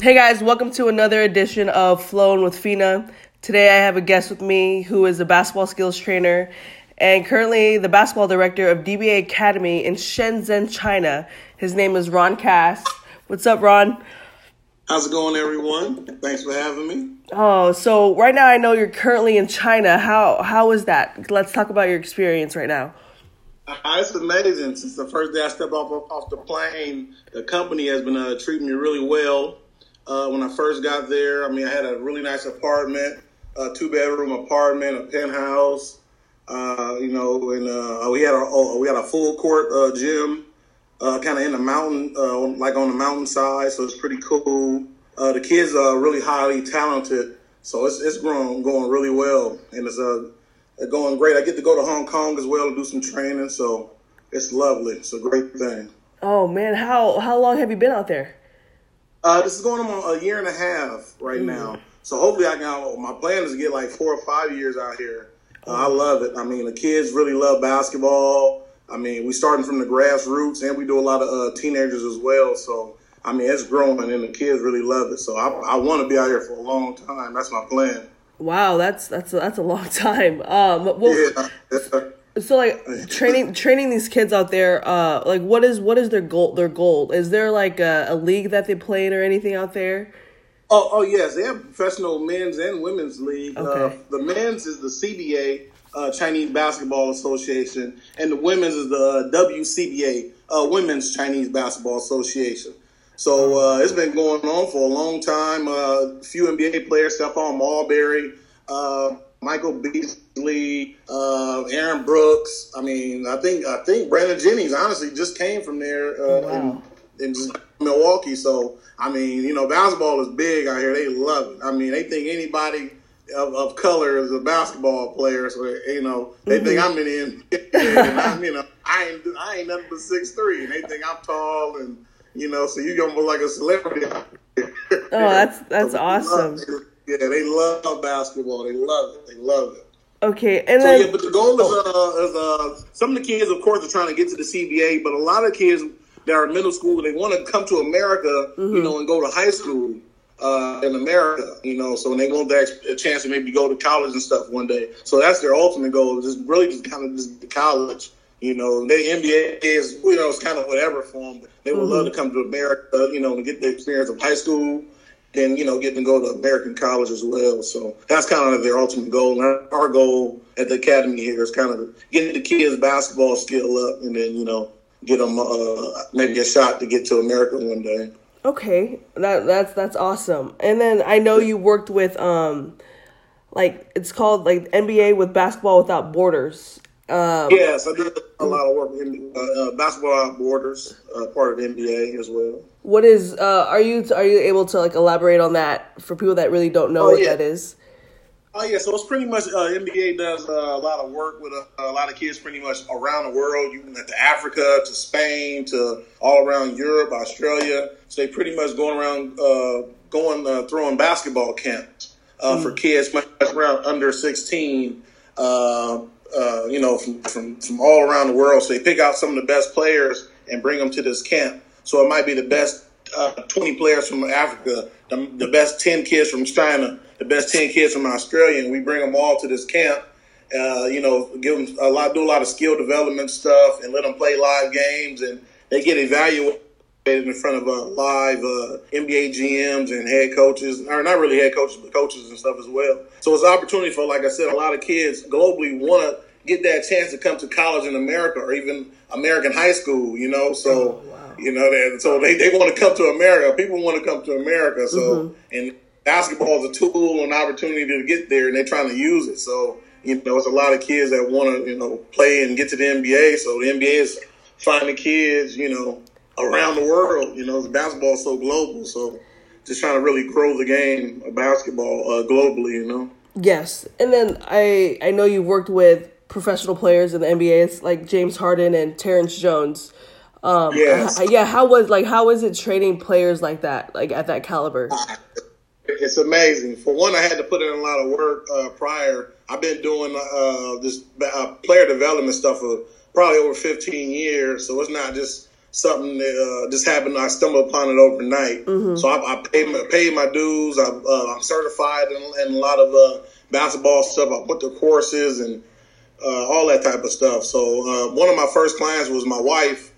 Hey guys, welcome to another edition of Flowing with Fina. Today I have a guest with me who is a basketball skills trainer and currently the basketball director of DBA Academy in Shenzhen, China. His name is Ron Cass. What's up, Ron? How's it going, everyone? Thanks for having me. Oh, so right now I know you're currently in China. How how is that? Let's talk about your experience right now. Uh, it's amazing. Since the first day I stepped off off the plane, the company has been uh, treating me really well. Uh, when I first got there, I mean, I had a really nice apartment, a two bedroom apartment, a penthouse. Uh, you know, and uh, we had a we had a full court uh, gym, kind of in the mountain, like on the mountainside. So it's pretty cool. the kids are really highly talented, so it's it's growing going really well, and it's uh going great. I get to go to Hong Kong as well and do some training, so it's lovely. It's a great thing. Oh man, how how long have you been out there? Uh, this is going on a year and a half right mm. now. So hopefully I can. My plan is to get like four or five years out here. Uh, I love it. I mean, the kids really love basketball. I mean, we starting from the grassroots, and we do a lot of uh, teenagers as well. So I mean, it's growing, and the kids really love it. So I, I want to be out here for a long time. That's my plan. Wow, that's that's a, that's a long time. Um, well, yeah. so like training training these kids out there. Uh, like what is what is their goal? Their goal is there like a, a league that they play in or anything out there? Oh, oh yes, they have professional men's and women's league. Okay. Uh, the men's is the CBA, uh, Chinese Basketball Association, and the women's is the WCBA, uh, Women's Chinese Basketball Association. So uh, it's been going on for a long time. Uh, a few NBA players, Stephon Marbury, uh, Michael Beasley, uh, Aaron Brooks. I mean, I think I think Brandon Jennings honestly just came from there uh, wow. in, in Milwaukee. So I mean, you know, basketball is big out here. They love it. I mean, they think anybody of, of color is a basketball player. So you know, they mm-hmm. think I'm in the NBA. and I'm, you know, I ain't I ain't nothing but six three, and they think I'm tall and you know, so you gonna look like a celebrity. oh, that's that's so awesome. Yeah, they love basketball. They love it. They love it. Okay, and so, then yeah, but the goal is, uh, is uh, some of the kids, of course, are trying to get to the CBA, but a lot of kids that are in middle school, they want to come to America, mm-hmm. you know, and go to high school uh, in America, you know, so they want that chance to maybe go to college and stuff one day. So that's their ultimate goal, just really just kind of just college. You know, the NBA is, you know, it's kind of whatever for them. They would mm-hmm. love to come to America, you know, to get the experience of high school, then, you know, getting to go to American college as well. So that's kind of their ultimate goal. And our goal at the academy here is kind of getting the kids' basketball skill up and then, you know, get them uh, maybe a shot to get to America one day. Okay, that that's that's awesome. And then I know you worked with um, like it's called like NBA with Basketball Without Borders. Um, yes, I did a lot of work in uh, uh, basketball borders, uh, part of the NBA as well. What is? Uh, are you are you able to like elaborate on that for people that really don't know oh, what yeah. that is? Oh yeah, so it's pretty much uh, NBA does uh, a lot of work with a, a, lot of kids, pretty much around the world. You can to Africa, to Spain, to all around Europe, Australia. So they pretty much going around, uh, going uh, throwing basketball camps mm. for kids much around under sixteen uh, you know, from, from, from all around the world. So they pick out some of the best players and bring them to this camp. So it might be the best uh, 20 players from Africa, the, the, best 10 kids from China, the best 10 kids from Australia, and we bring them all to this camp. Uh, you know, give them a lot, do a lot of skill development stuff, and let them play live games, and they get evaluated in front of uh, live uh, NBA GMs and head coaches, or not really head coaches, but coaches and stuff as well. So it's an opportunity for, like I said, a lot of kids globally want to get that chance to come to college in America or even American high school, you know. So, oh, wow. you know, that so they, they want to come to America. People want to come to America. So, mm-hmm. and basketball is a tool and opportunity to get there, and they're trying to use it. So, you know, it's a lot of kids that want to, you know, play and get to the NBA. So the NBA is finding kids, you know, around the world. You know, basketball is so global. So, just trying to really grow the game of basketball uh, globally. You know. Yes, and then I I know you've worked with professional players in the NBA. It's like James Harden and Terrence Jones. Um, yes. yeah. How was like how was it training players like that, like at that caliber? It's amazing. For one, I had to put in a lot of work uh, prior. I've been doing uh, this uh, player development stuff for probably over 15 years, so it's not just something that uh, just happened. I stumbled upon it overnight. Mm-hmm. So I, I, paid my, paid my dues. I, am uh, certified in, in, a lot of uh, basketball stuff. I put the courses and uh, all that type of stuff. So uh, one of my first clients was my wife.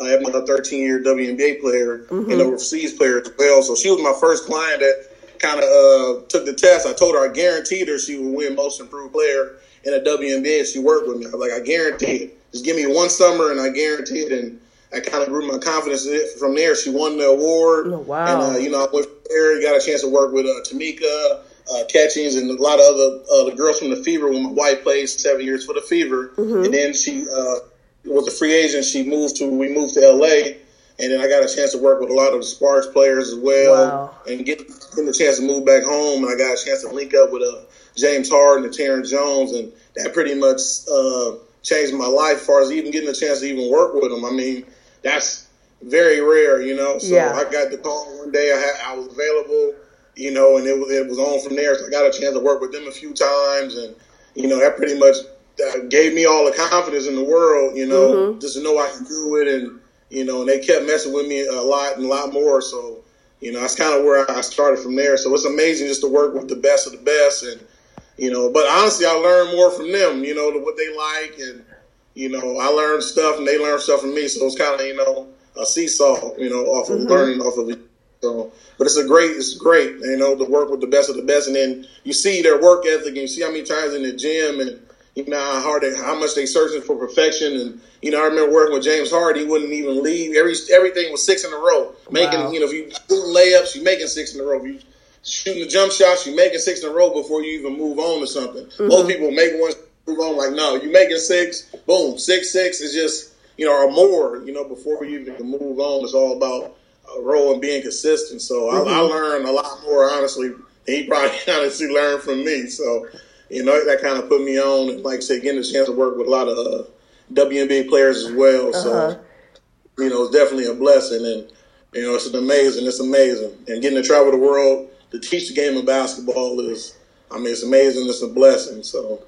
I am a 13 year WNBA player mm-hmm. and overseas player as well. So she was my first client that kind of uh, took the test. I told her I guaranteed her she would win most improved player in a WNBA if she worked with me. I was like, I guarantee it. Just give me one summer and I guarantee it. And I kind of grew my confidence from there. She won the award. Oh, wow. And, uh, you know, I went there, got a chance to work with uh, Tamika, uh, Catchings, and a lot of other uh, the girls from the Fever when my wife played seven years for the Fever. Mm-hmm. And then she uh, was a free agent. She moved to, we moved to LA. And then I got a chance to work with a lot of the Sparks players as well, wow. and get getting the chance to move back home. And I got a chance to link up with uh, James Harden and Terrence Jones, and that pretty much uh, changed my life as far as even getting a chance to even work with them. I mean, that's very rare, you know. So yeah. I got the call one day. I had, I was available, you know, and it was it was on from there. So I got a chance to work with them a few times, and you know that pretty much uh, gave me all the confidence in the world, you know, mm-hmm. just to know I can do it, and you know, and they kept messing with me a lot and a lot more. So you know, that's kind of where I started from there. So it's amazing just to work with the best of the best, and you know, but honestly, I learned more from them, you know, what they like and you know, I learned stuff and they learned stuff from me. So it's kind of, you know, a seesaw, you know, off of mm-hmm. learning off of it. So, but it's a great, it's great, you know, to work with the best of the best. And then you see their work ethic and you see how many times in the gym and, you know, how hard, they, how much they searching for perfection. And, you know, I remember working with James Harden, he wouldn't even leave. Every, everything was six in a row. Making, wow. you know, if you doing layups, you making six in a row. If you shooting the jump shots, you making six in a row before you even move on to something. Mm-hmm. Most people make one move on. Like, no, you making six, boom, six, six is just, you know, or more, you know, before you even can move on. It's all about a role and being consistent. So mm-hmm. I, I, learned a lot more, honestly, than he probably honestly learned from me. So, you know, that kind of put me on. And like I said, getting a chance to work with a lot of uh, WNBA players as well. Uh-huh. So, you know, it's definitely a blessing. And, you know, it's amazing. It's amazing. And getting to travel the world to teach the game of basketball is, I mean, it's amazing. It's a blessing. So,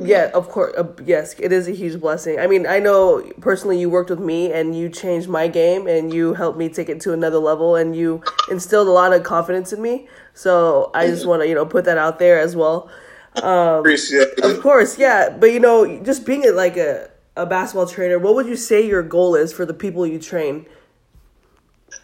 yeah, of course. Uh, yes, it is a huge blessing. I mean, I know personally you worked with me and you changed my game and you helped me take it to another level and you instilled a lot of confidence in me. So I just want to, you know, put that out there as well. Um, Appreciate it. Of course, yeah. But, you know, just being it like a, a basketball trainer, what would you say your goal is for the people you train?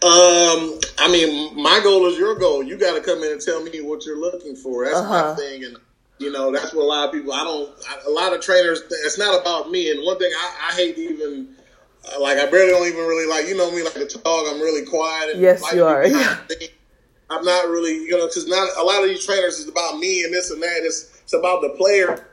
Um, I mean, my goal is your goal. You got to come in and tell me what you're looking for. That's uh-huh. my thing. And you know, that's what a lot of people. I don't. I, a lot of trainers. It's not about me. And one thing I, I hate even. Uh, like I barely don't even really like you know me like a talk. I'm really quiet. And yes, you are. I'm not really you know because not a lot of these trainers is about me and this and that. It's it's about the player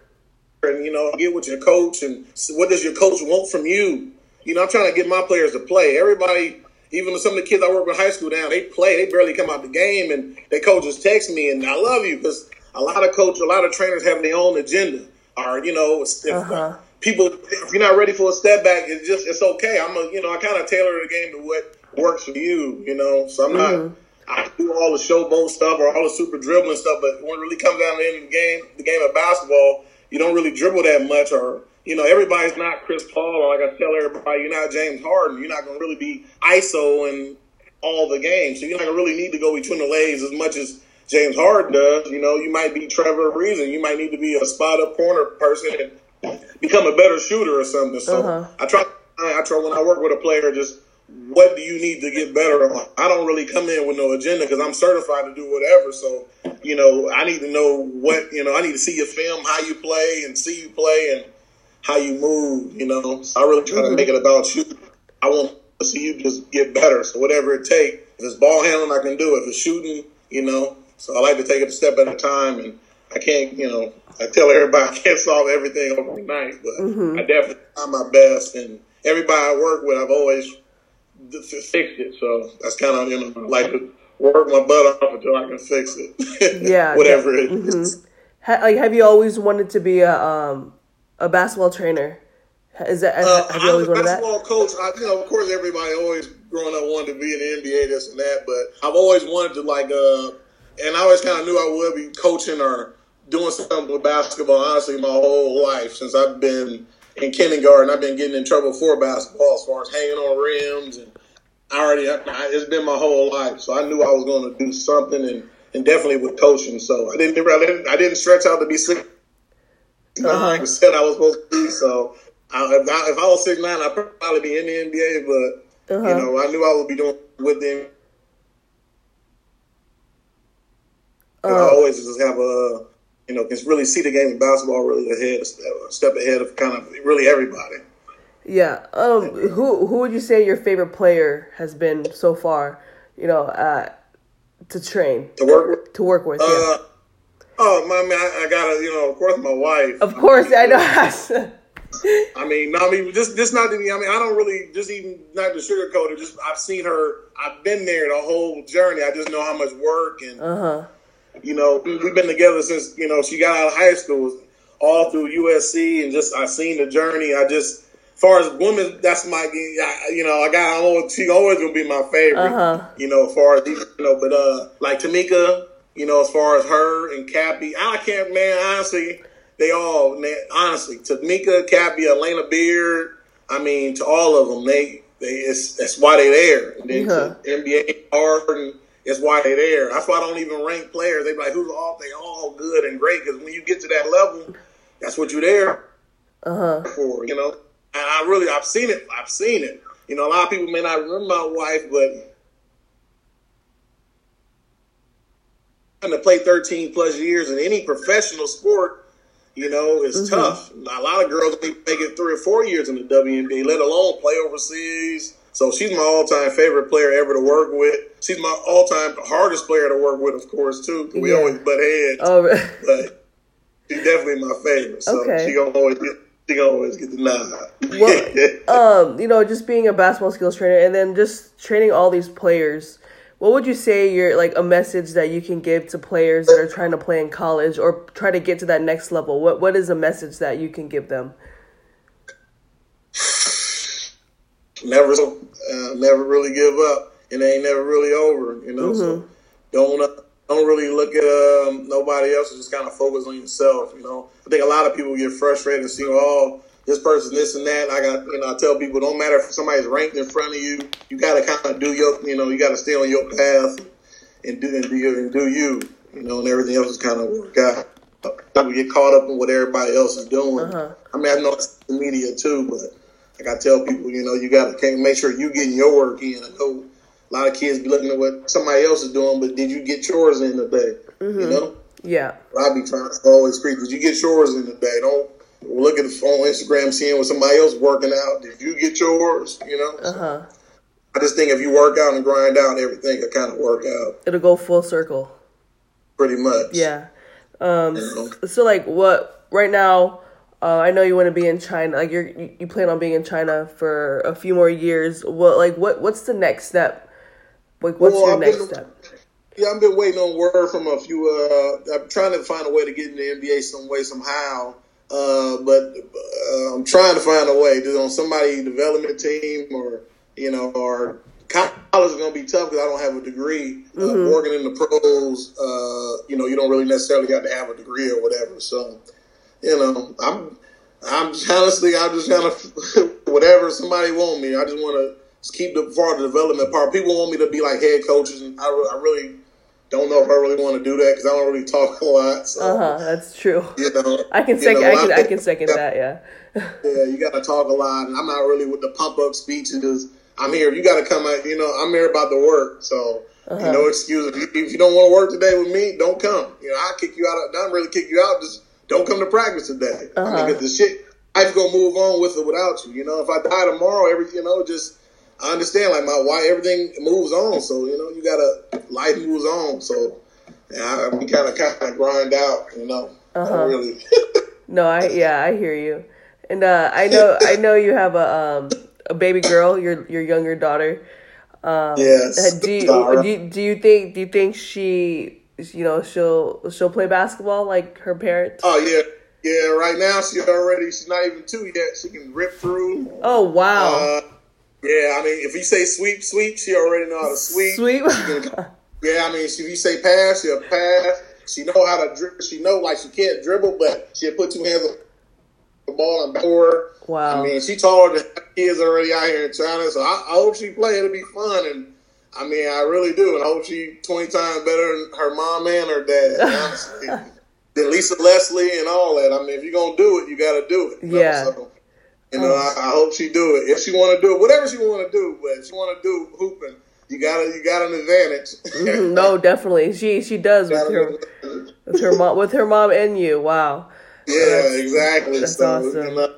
and you know get with your coach and what does your coach want from you. You know I'm trying to get my players to play. Everybody even some of the kids I work with in high school now, they play. They barely come out the game, and their coaches text me, and I love you because a lot of coaches, a lot of trainers have their own agenda. Or you know, if uh-huh. people, if you're not ready for a step back, it's just it's okay. I'm a you know I kind of tailor the game to what works for you. You know, so I'm mm-hmm. not. I do all the showboat stuff or all the super dribbling stuff, but when it really comes down to the end of the game, the game of basketball, you don't really dribble that much. Or you know, everybody's not Chris Paul. Or like I tell everybody, you're not James Harden. You're not going to really be ISO in all the games, so you're not going to really need to go between the legs as much as James Harden does. You know, you might be Trevor Ariza. You might need to be a spot up corner person and become a better shooter or something. So uh-huh. I try. I try when I work with a player, just what do you need to get better? on? I don't really come in with no agenda because I'm certified to do whatever. So you know, I need to know what you know. I need to see your film, how you play, and see you play, and how you move. You know, so I really try mm-hmm. to make it about you. I want to see you just get better. So whatever it takes. If it's ball handling, I can do. It. If it's shooting, you know, so I like to take it a step at a time, and I can't, you know, I tell everybody I can't solve everything overnight, but mm-hmm. I definitely try my best. And everybody I work with, I've always fixed it. So that's kind of, you know, I like to work my butt off until I can fix it. Yeah, whatever yeah. it is. Mm-hmm. Ha- like, have you always wanted to be a um, a basketball trainer? Is that uh, have you always wanted basketball that? coach. I, you know, of course, everybody always growing up wanted to be in the NBA, this and that. But I've always wanted to like. Uh, and I always kind of knew I would be coaching or doing something with basketball. Honestly, my whole life since I've been in kindergarten, I've been getting in trouble for basketball as far as hanging on rims, and I already I, it's been my whole life, so I knew I was going to do something, and, and definitely with coaching. So I didn't I didn't, I didn't stretch out to be six uh-huh. said I was supposed to be. So I, if, I, if I was six nine, I'd probably be in the NBA, but uh-huh. you know I knew I would be doing with them. Uh, I always just have a you know, can really see the game of basketball really ahead, a step ahead of kind of really everybody. Yeah. Um. Who Who would you say your favorite player has been so far? You know, uh, to train to work with. To work with. Uh, yeah. Oh, my man, I, I, gotta, you know, of course, my wife. Of course, I, mean, I know. I mean, I mean, just, just not. I mean, I don't really, just even not to sugarcoat it. Just I've seen her. I've been there the whole journey. I just know how much work and. Uh huh you know, we've been together since you know she got out of high school, all through USC, and just I seen the journey. I just, as far as women, that's my, you know, I got always she always gonna be my favorite. Uh-huh. You know, as far as you know, but uh, like Tamika, you know, as far as her and Cappie, I can't, man. Honestly, they all, man, honestly, Tamika, Cappie, Alana Beard. I mean, to all of them, they, they, it's that's why they there. And then uh-huh. NBA Harden it's why they're there. That's why I don't even rank players. They be like, who's all? They all good and great because when you get to that level, that's what you're there uh-huh. for. You know, and I really, I've seen it. I've seen it. You know, a lot of people may not remember my wife, but to play 13 plus years in any professional sport, you know, it's mm-hmm. tough. A lot of girls make it three or four years in the WNBA, let alone play overseas so she's my all time favorite player ever to work with. She's my all time hardest player to work with, of course, too. We yeah. always butt heads. Oh, but she's definitely my favorite. So okay. she gonna always get she gonna always get the nod. Well, um, you know, just being a basketball skills trainer and then just training all these players. What would you say you're like a message that you can give to players that are trying to play in college or try to get to that next level? What what is a message that you can give them? Never, uh, never really give up. And it ain't never really over, you know. Mm-hmm. So don't uh, don't really look at um, nobody else. Just kind of focus on yourself. You know, I think a lot of people get frustrated and see, oh, this person, this and that. I got, you know, I tell people, don't matter if somebody's ranked in front of you. You got to kind of do your, you know, you got to stay on your path and do and do your, and do you. You know, and everything else is kind of work out. People get caught up in what everybody else is doing. Uh-huh. I mean, I know it's the media too, but like I tell people, you know, you got to make sure you getting your work in. I know a lot of kids be looking at what somebody else is doing, but did you get yours in today? Mm-hmm. You know? Yeah. I be trying to always preach. Did you get yours in today? Don't look at the on Instagram seeing what somebody else working out. Did you get yours? You know. Uh huh. I just think if you work out and grind out, everything will kind of work out. It'll go full circle. Pretty much. Yeah. Um. You know? So like, what right now? Uh, I know you want to be in China. Like you're, you, you plan on being in China for a few more years. What, like, what, what's the next step? Like, what's well, your I've next been, step? Yeah, I've been waiting on word from a few. Uh, I'm trying to find a way to get in the NBA some way somehow. Uh, but uh, I'm trying to find a way. to on somebody development team or you know or college is going to be tough because I don't have a degree. Uh, mm-hmm. working in the pros, uh, you know, you don't really necessarily have to have a degree or whatever. So you know, I'm I'm honestly I'm just kind of whatever somebody want me. I just want to keep the far the development part. People want me to be like head coaches, and I, I really don't know if I really want to do that because I don't really talk a lot. So, uh huh. That's true. You know, I can second. Know, I can. I, I can second that. Yeah. yeah, you got to talk a lot, and I'm not really with the pump up speeches. I'm here. You got to come out. You know, I'm here about the work. So. Uh-huh. No excuse. If you, if you don't want to work today with me, don't come. You know, I'll kick you out. Of, not really kick you out. Just don't come to practice today. Uh-huh. I mean, uh-huh. the shit, life's gonna move on with or without you. You know, if I die tomorrow, every you know, just I understand like my why everything moves on. So you know, you gotta life moves on. So yeah, I, we kind of kind of grind out. You know, uh-huh. really. no, I yeah, I hear you, and uh, I know I know you have a um, a baby girl, your your younger daughter. Um, yes. Do you, do you, do you think do you think she you know she'll she'll play basketball like her parents. Oh yeah, yeah. Right now she already she's not even two yet. She can rip through. Oh wow. Uh, yeah, I mean if you say sweep sweep, she already know how to sweep. Sweep. Can, yeah, I mean if you say pass, she'll pass. She know how to dribble. She know like she can't dribble, but she'll put two hands on the ball and before. Wow. I mean, she taller than kids already out here in China, so I, I hope she play. It'll be fun, and I mean, I really do, and I hope she twenty times better than her mom and her dad. Honestly, than Lisa Leslie and all that. I mean, if you're gonna do it, you got to do it. you know? Yeah. So, you know, I, I hope she do it. If she want to do it, whatever she want to do, but if she want to do hooping, you got to you got an advantage. No, definitely. She she does with her with her mom with her mom and you. Wow. Yeah, exactly. that's so, awesome. and, uh,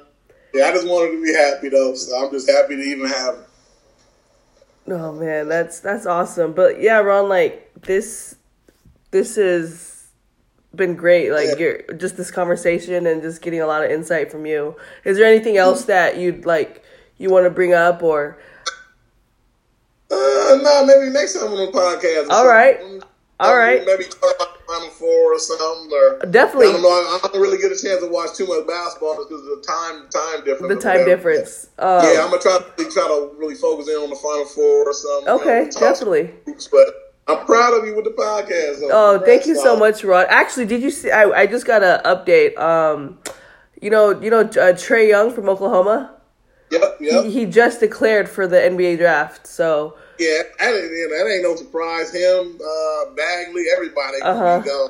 yeah, I just wanted to be happy though. So I'm just happy to even have her. Oh man, that's that's awesome. But yeah, Ron, like this this has been great. Like Yeah. you're just this conversation and just getting a lot of insight from you. Is there anything else that you'd like you want to bring up or Uh, no, maybe next time on the podcast. All right. All right. Maybe talk about Final Four or something. Or Definitely. I don't know. I don't really get a chance to watch too much basketball because of the time time difference. the time difference? Um, Yeah, I'm gonna try to try to really focus in on the Final Four or something. Okay, definitely. hoops, But I'm proud of you with the podcast. Oh, thank you so much, Ron. Actually, did you see? I, I just got an update. Um, you know, you know, uh, Trae Young from Oklahoma. Yep, yep. He, he just declared for the NBA draft. So Yeah, that ain't, that ain't no surprise. Him, uh, Bagley, everybody. Uh-huh. You, know,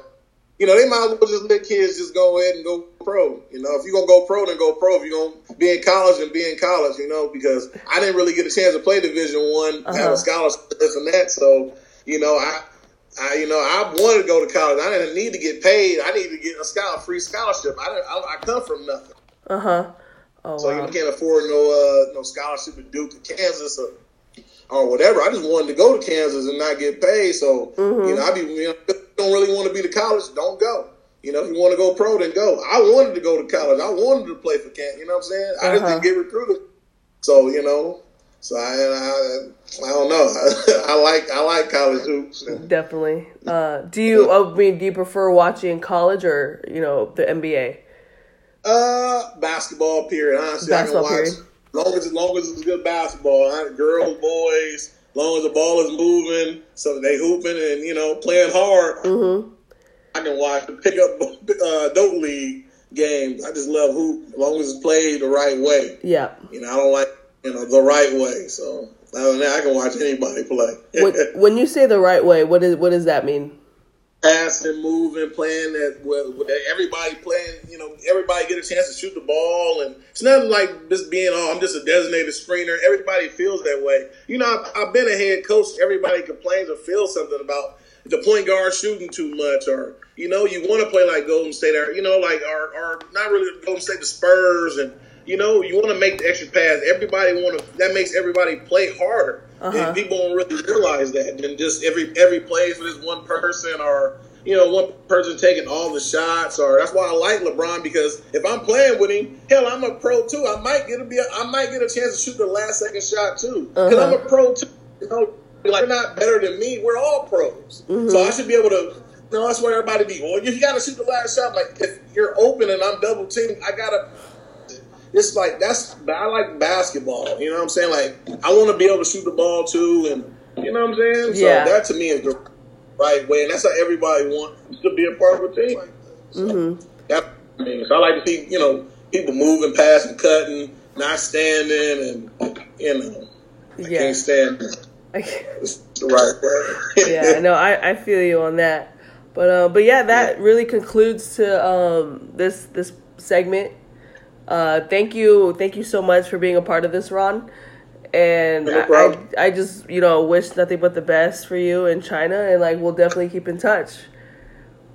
you know, they might as well just let kids just go ahead and go pro. You know, if you're going to go pro, then go pro. If you're going to be in college, then be in college, you know, because I didn't really get a chance to play Division One, have Uh-huh. a scholarship, this and that. So, you know, I. I, you know, I wanted to go to college. I didn't need to get paid. I needed to get a scholar, free scholarship. I, I, I come from nothing. uh huh. Oh So wow. you can't afford no uh, no scholarship to Duke or Kansas or, or whatever. I just wanted to go to Kansas and not get paid. So Mm-hmm. you know, I be you know, don't really want to be to college, don't go. You know, if you want to go pro, then go. I wanted to go to college. I wanted to play for Kansas. You know what I'm saying? I just Uh-huh. didn't get recruited. So you know, so I I, I don't know. I like I like college hoops. Definitely. Uh, do you? I mean, do you prefer watching college or you know the NBA? Uh, basketball period. Honestly, Basketball I can watch period. Long as long as it's good basketball. I, girls, boys, long as the ball is moving, so they hooping and you know playing hard. Mm-hmm. I can watch the pick up uh, dope league games. I just love hoop as long as it's played the right way. Yeah. You know, I don't like you know the right way. So other than that, I can watch anybody play. When, when you say the right way, what is what does that mean? Passing, moving, playing that with, with everybody playing. You know, everybody get a chance to shoot the ball, and it's nothing like just being oh, I'm just a designated screener. Everybody feels that way. You know, I've, I've been a head coach. Everybody complains or feels something about the point guard shooting too much, or you know, you want to play like Golden State, or you know, like or, or not really Golden State, the Spurs, and you know, you want to make the extra pass. Everybody want to. That makes everybody play harder. Uh-huh. And people don't really realize that. And just every every play for this one person, or you know, one person taking all the shots, or that's why I like LeBron because if I'm playing with him, hell, I'm a pro too. I might get a be, I might get a chance to shoot the last second shot too because Uh-huh. I'm a pro too. You know, like they're not better than me. We're all pros, so I should be able to. You know, that's where everybody be. Well, you got to shoot the last shot. Like if you're open and I'm double teamed, I gotta it's like that's I like basketball. You know what I'm saying? Like I want to be able to shoot the ball too, and you know what I'm saying. So Yeah. that to me is the right way, and that's how everybody wants to be a part of a team. So Mm-hmm. that I mean, so I like to see you know people moving, passing, cutting, not standing, and you know I Yeah. can't stand. It's the right way. yeah, no, I, I feel you on that. But uh, but yeah, that really concludes to um, this this segment. Uh, thank you, thank you so much for being a part of this, Ron. And No I. I I just you know wish nothing but the best for you in China, and like we'll definitely keep in touch.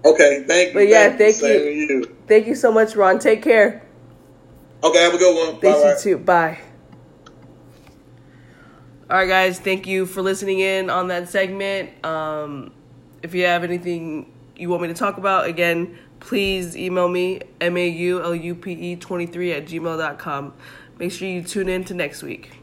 okay, thank you. But yeah, thank Same you. you. Thank you so much, Ron. Take care. Okay, have a good one. Thank Bye-bye. you too. Bye. All right, guys. Thank you for listening in on that segment. Um, if you have anything you want me to talk about, again, please email me, M A U L U P E 23 at gmail.com. Make sure you tune in to next week.